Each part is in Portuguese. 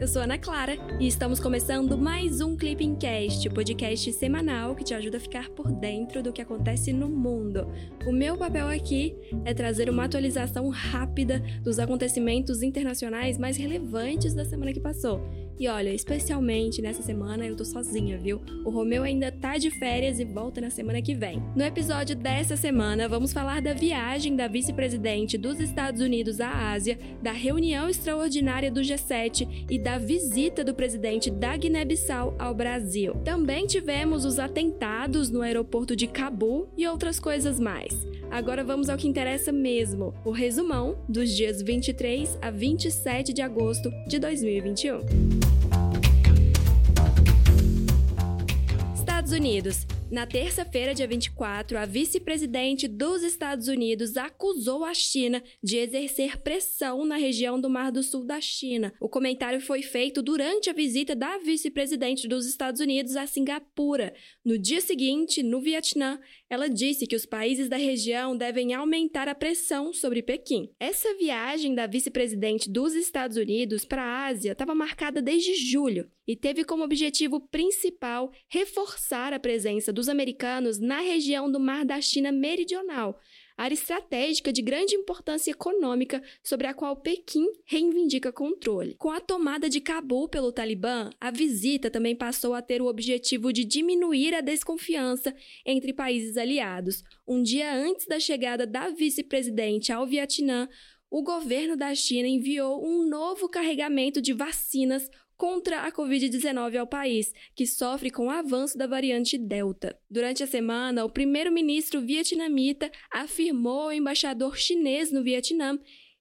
eu sou Ana Clara e estamos começando mais um Clipping Cast, podcast semanal que te ajuda a ficar por dentro do que acontece no mundo. O meu papel aqui é trazer uma atualização rápida dos acontecimentos internacionais mais relevantes da semana que passou. E olha, especialmente nessa semana eu tô sozinha, viu? O Romeu ainda tá de férias e volta na semana que vem. No episódio dessa semana, vamos falar da viagem da vice-presidente dos Estados Unidos à Ásia, da reunião extraordinária do G7 e da visita do presidente da Guiné-Bissau ao Brasil. Também tivemos os atentados no aeroporto de Cabu e outras coisas mais. Agora vamos ao que interessa mesmo: o resumão dos dias 23 a 27 de agosto de 2021. Estados Unidos. Na terça-feira, dia 24, a vice-presidente dos Estados Unidos acusou a China de exercer pressão na região do Mar do Sul da China. O comentário foi feito durante a visita da vice-presidente dos Estados Unidos a Singapura. No dia seguinte, no Vietnã, ela disse que os países da região devem aumentar a pressão sobre Pequim. Essa viagem da vice-presidente dos Estados Unidos para a Ásia estava marcada desde julho e teve como objetivo principal reforçar a presença dos americanos na região do Mar da China Meridional, área estratégica de grande importância econômica sobre a qual Pequim reivindica controle. Com a tomada de Cabul pelo Talibã, a visita também passou a ter o objetivo de diminuir a desconfiança entre países aliados. Um dia antes da chegada da vice-presidente ao Vietnã, o governo da China enviou um novo carregamento de vacinas contra a Covid-19 ao país, que sofre com o avanço da variante Delta. Durante a semana, o primeiro-ministro vietnamita afirmou ao embaixador chinês no Vietnã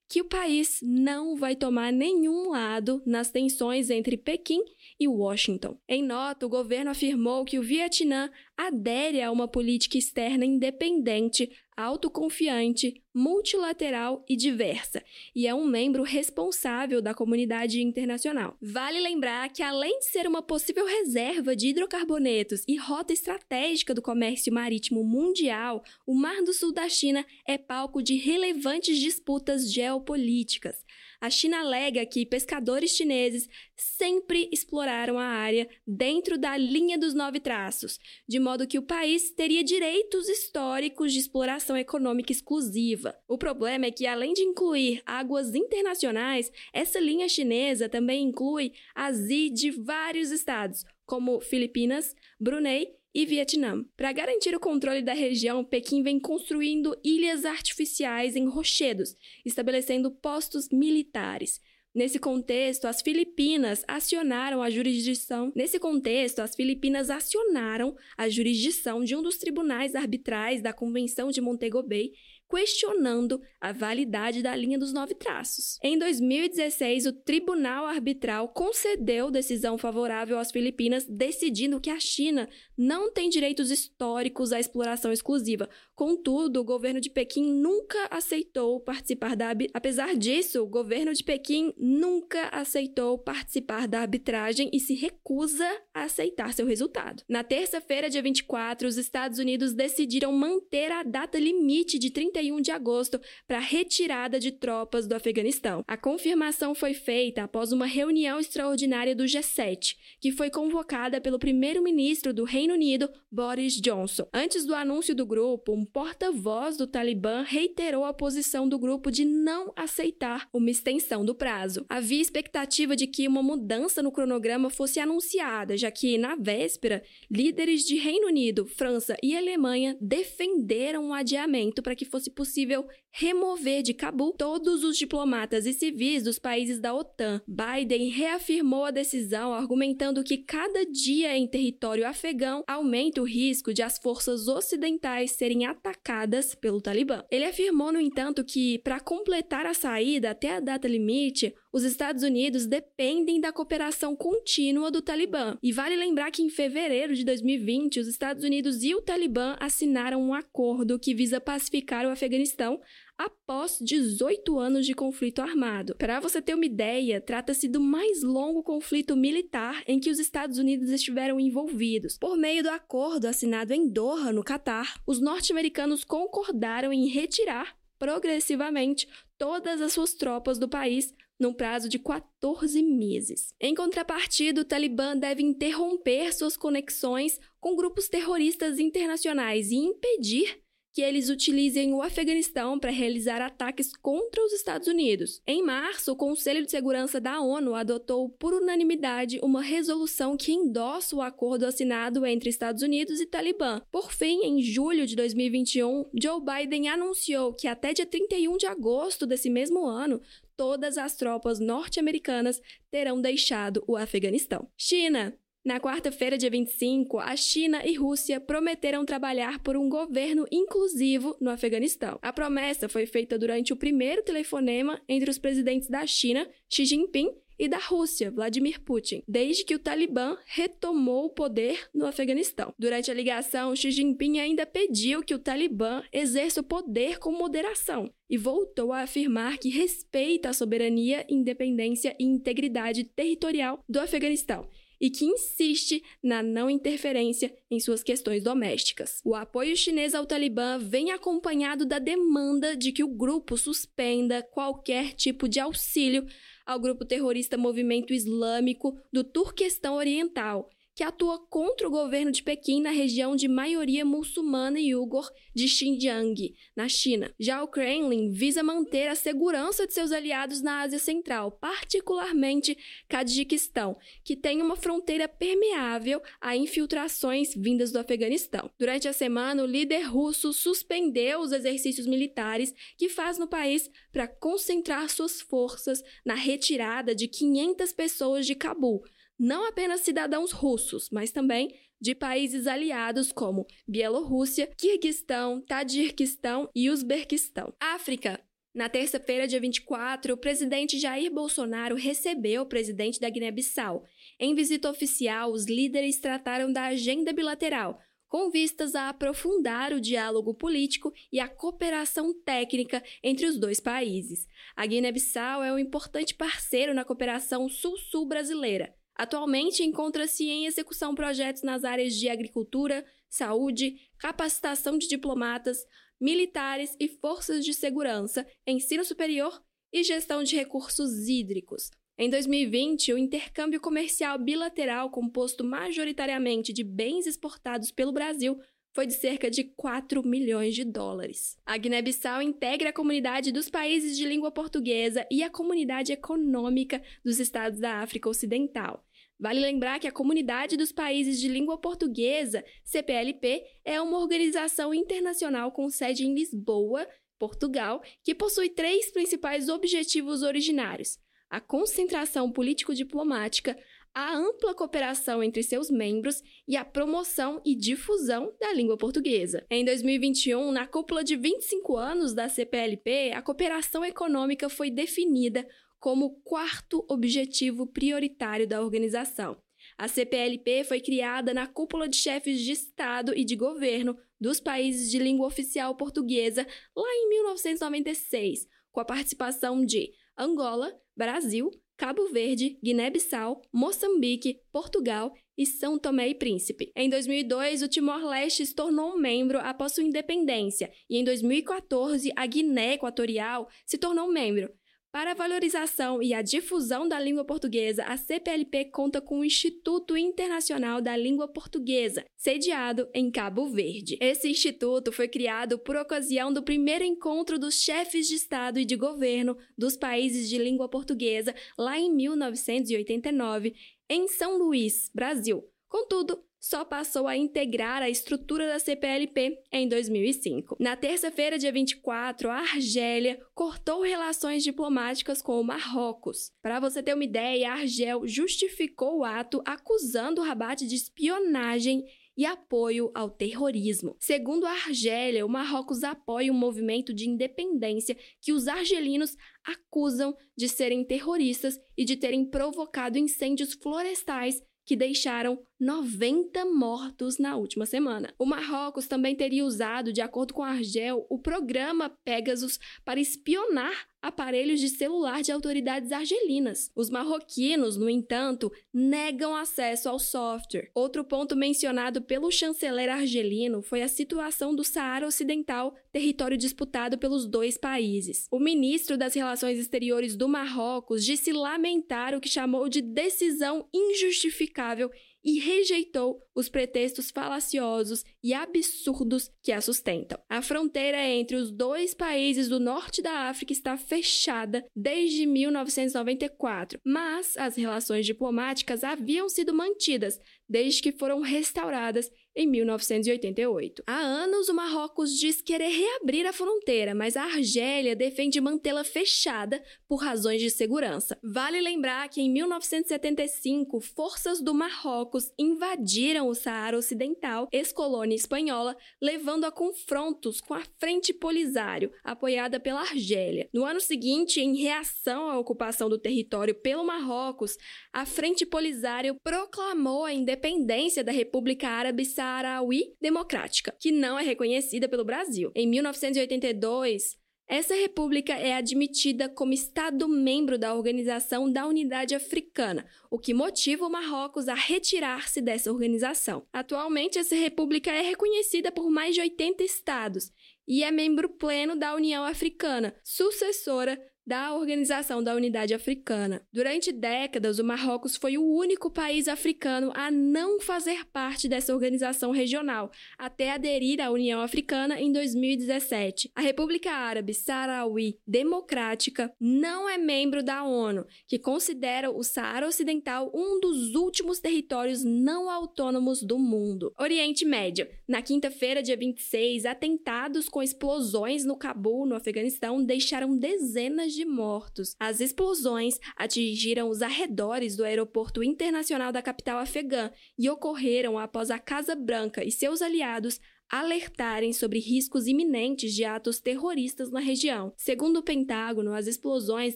que o país não vai tomar nenhum lado nas tensões entre Pequim e Washington. Em nota, o governo afirmou que o Vietnã adere a uma política externa independente, autoconfiante, multilateral e diversa, e é um membro responsável da comunidade internacional. Vale lembrar que, além de ser uma possível reserva de hidrocarbonetos e rota estratégica do comércio marítimo mundial, o Mar do Sul da China é palco de relevantes disputas geopolíticas. A China alega que pescadores chineses sempre exploraram a área dentro da linha dos nove traços, de modo que o país teria direitos históricos de exploração econômica exclusiva. O problema é que, além de incluir águas internacionais, essa linha chinesa também inclui as de vários estados, como Filipinas, Brunei e Vietnã. Para garantir o controle da região, Pequim vem construindo ilhas artificiais em rochedos, estabelecendo postos militares. Nesse contexto, as Filipinas acionaram a jurisdição. Nesse contexto, as Filipinas acionaram a jurisdição de um dos tribunais arbitrais da Convenção de Montego Bay questionando a validade da linha dos nove traços. Em 2016, o Tribunal Arbitral concedeu decisão favorável às Filipinas, decidindo que a China não tem direitos históricos à exploração exclusiva. Contudo, o governo de Pequim nunca aceitou participar da apesar disso, o governo de Pequim nunca aceitou participar da arbitragem e se recusa a aceitar seu resultado. Na terça-feira, dia 24, os Estados Unidos decidiram manter a data limite de 30 31 de agosto para a retirada de tropas do Afeganistão. A confirmação foi feita após uma reunião extraordinária do G7, que foi convocada pelo primeiro-ministro do Reino Unido, Boris Johnson. Antes do anúncio do grupo, um porta-voz do Talibã reiterou a posição do grupo de não aceitar uma extensão do prazo. Havia expectativa de que uma mudança no cronograma fosse anunciada, já que, na véspera, líderes de Reino Unido, França e Alemanha defenderam o adiamento para que fosse possível remover de Cabul todos os diplomatas e civis dos países da OTAN. Biden reafirmou a decisão, argumentando que cada dia em território afegão aumenta o risco de as forças ocidentais serem atacadas pelo Talibã. Ele afirmou, no entanto, que para completar a saída até a data limite, os Estados Unidos dependem da cooperação contínua do Talibã. E vale lembrar que em fevereiro de 2020, os Estados Unidos e o Talibã assinaram um acordo que visa pacificar o Afeganistão após 18 anos de conflito armado. Para você ter uma ideia, trata-se do mais longo conflito militar em que os Estados Unidos estiveram envolvidos. Por meio do acordo assinado em Doha, no Catar, os norte-americanos concordaram em retirar progressivamente todas as suas tropas do país num prazo de 14 meses. Em contrapartida, o Talibã deve interromper suas conexões com grupos terroristas internacionais e impedir que eles utilizem o Afeganistão para realizar ataques contra os Estados Unidos. Em março, o Conselho de Segurança da ONU adotou por unanimidade uma resolução que endossa o acordo assinado entre Estados Unidos e Talibã. Por fim, em julho de 2021, Joe Biden anunciou que até dia 31 de agosto desse mesmo ano, todas as tropas norte-americanas terão deixado o Afeganistão. China. Na quarta-feira, dia 25, a China e Rússia prometeram trabalhar por um governo inclusivo no Afeganistão. A promessa foi feita durante o primeiro telefonema entre os presidentes da China, Xi Jinping, e da Rússia, Vladimir Putin, desde que o Talibã retomou o poder no Afeganistão. Durante a ligação, Xi Jinping ainda pediu que o Talibã exerça o poder com moderação e voltou a afirmar que respeita a soberania, independência e integridade territorial do Afeganistão e que insiste na não interferência em suas questões domésticas. O apoio chinês ao Talibã vem acompanhado da demanda de que o grupo suspenda qualquer tipo de auxílio ao grupo terrorista Movimento Islâmico do Turquestão Oriental que atua contra o governo de Pequim na região de maioria muçulmana e uigur de Xinjiang, na China. Já o Kremlin visa manter a segurança de seus aliados na Ásia Central, particularmente Tadjiquistão, que tem uma fronteira permeável a infiltrações vindas do Afeganistão. Durante a semana, o líder russo suspendeu os exercícios militares que faz no país para concentrar suas forças na retirada de 500 pessoas de Cabul não apenas cidadãos russos, mas também de países aliados como Bielorrússia, Quirguistão, Tadjikistão e Uzbequistão. África. Na terça-feira, dia 24, o presidente Jair Bolsonaro recebeu o presidente da Guiné-Bissau. Em visita oficial, os líderes trataram da agenda bilateral, com vistas a aprofundar o diálogo político e a cooperação técnica entre os dois países. A Guiné-Bissau é um importante parceiro na cooperação sul-sul brasileira Atualmente encontra-se em execução projetos nas áreas de agricultura, saúde, capacitação de diplomatas, militares e forças de segurança, ensino superior e gestão de recursos hídricos. Em 2020, o intercâmbio comercial bilateral, composto majoritariamente de bens exportados pelo Brasil, foi de cerca de 4 milhões de dólares. A Guiné-Bissau integra a comunidade dos países de língua portuguesa e a comunidade econômica dos estados da África Ocidental. Vale lembrar que a Comunidade dos Países de Língua Portuguesa, CPLP, é uma organização internacional com sede em Lisboa, Portugal, que possui três principais objetivos originários: a concentração político-diplomática, a ampla cooperação entre seus membros e a promoção e difusão da língua portuguesa. Em 2021, na cúpula de 25 anos da CPLP, a cooperação econômica foi definida como quarto objetivo prioritário da organização. A CPLP foi criada na cúpula de chefes de Estado e de governo dos países de língua oficial portuguesa lá em 1996, com a participação de Angola, Brasil, Cabo Verde, Guiné-Bissau, Moçambique, Portugal e São Tomé e Príncipe. Em 2002, o Timor-Leste se tornou um membro após sua independência, e em 2014, a Guiné Equatorial se tornou um membro. Para a valorização e a difusão da língua portuguesa, a CPLP conta com o Instituto Internacional da Língua Portuguesa, sediado em Cabo Verde. Esse instituto foi criado por ocasião do primeiro encontro dos chefes de Estado e de governo dos países de língua portuguesa, lá em 1989, em São Luís, Brasil. Contudo, só passou a integrar a estrutura da CPLP em 2005. Na terça-feira, dia 24, a Argélia cortou relações diplomáticas com o Marrocos. Para você ter uma ideia, a Argel justificou o ato acusando o Rabat de espionagem e apoio ao terrorismo. Segundo a Argélia, o Marrocos apoia um movimento de independência que os argelinos acusam de serem terroristas e de terem provocado incêndios florestais que deixaram 90 mortos na última semana. O Marrocos também teria usado, de acordo com Argel, o programa Pegasus para espionar aparelhos de celular de autoridades argelinas. Os marroquinos, no entanto, negam acesso ao software. Outro ponto mencionado pelo chanceler argelino foi a situação do Saara Ocidental, território disputado pelos dois países. O ministro das Relações Exteriores do Marrocos disse lamentar o que chamou de decisão injustificável e rejeitou os pretextos falaciosos e absurdos que a sustentam. A fronteira entre os dois países do norte da África está fechada desde 1994, mas as relações diplomáticas haviam sido mantidas desde que foram restauradas em 1988. Há anos, o Marrocos diz querer reabrir a fronteira, mas a Argélia defende mantê-la fechada por razões de segurança. Vale lembrar que em 1975, forças do Marrocos invadiram o Saara Ocidental, ex-colônia espanhola, levando a confrontos com a Frente Polisário, apoiada pela Argélia. No ano seguinte, em reação à ocupação do território pelo Marrocos, a Frente Polisário proclamou a independência da República Árabe Saara Saharaui Democrática, que não é reconhecida pelo Brasil. Em 1982, essa república é admitida como Estado-membro da Organização da Unidade Africana, o que motiva o Marrocos a retirar-se dessa organização. Atualmente, essa república é reconhecida por mais de 80 estados e é membro pleno da União Africana, sucessora da Organização da Unidade Africana. Durante décadas, o Marrocos foi o único país africano a não fazer parte dessa organização regional, até aderir à União Africana em 2017. A República Árabe Saharaui Democrática não é membro da ONU, que considera o Saara Ocidental um dos últimos territórios não autônomos do mundo. Oriente Médio. Na quinta-feira, dia 26, atentados com explosões no Cabul, no Afeganistão, deixaram dezenas de de mortos. As explosões atingiram os arredores do aeroporto internacional da capital afegã e ocorreram após a Casa Branca e seus aliados alertarem sobre riscos iminentes de atos terroristas na região. Segundo o Pentágono, as explosões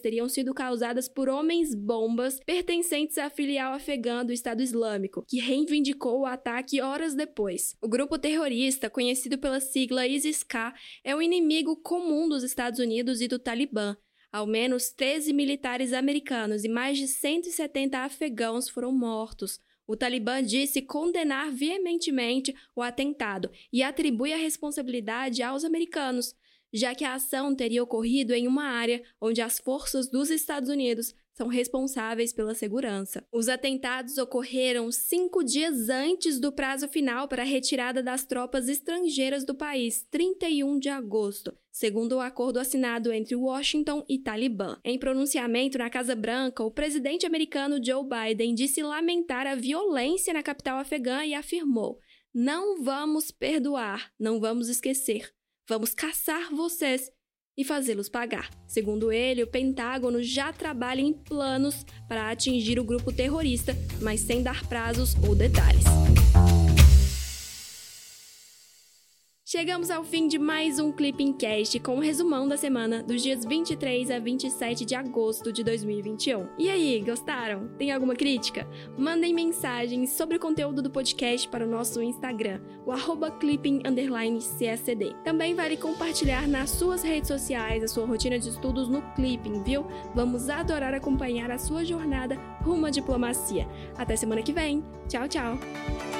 teriam sido causadas por homens-bombas pertencentes à filial afegã do Estado Islâmico, que reivindicou o ataque horas depois. O grupo terrorista, conhecido pela sigla ISIS-K, é o inimigo comum dos Estados Unidos e do Talibã. Ao menos 13 militares americanos e mais de 170 afegãos foram mortos. O Talibã disse condenar veementemente o atentado e atribui a responsabilidade aos americanos, já que a ação teria ocorrido em uma área onde as forças dos Estados Unidos são responsáveis pela segurança. Os atentados ocorreram cinco dias antes do prazo final para a retirada das tropas estrangeiras do país, 31 de agosto, segundo o acordo assinado entre Washington e Talibã. Em pronunciamento na Casa Branca, o presidente americano Joe Biden disse lamentar a violência na capital afegã e afirmou: Não vamos perdoar, não vamos esquecer. Vamos caçar vocês e fazê-los pagar. Segundo ele, o Pentágono já trabalha em planos para atingir o grupo terrorista, mas sem dar prazos ou detalhes. Chegamos ao fim de mais um Clipping Cast com o um resumão da semana dos dias 23 a 27 de agosto de 2021. E aí, gostaram? Tem alguma crítica? Mandem mensagens sobre o conteúdo do podcast para o nosso Instagram, o arroba clipping__cscd. Também vale compartilhar nas suas redes sociais a sua rotina de estudos no Clipping, viu? Vamos adorar acompanhar a sua jornada rumo à diplomacia. Até semana que vem. Tchau, tchau!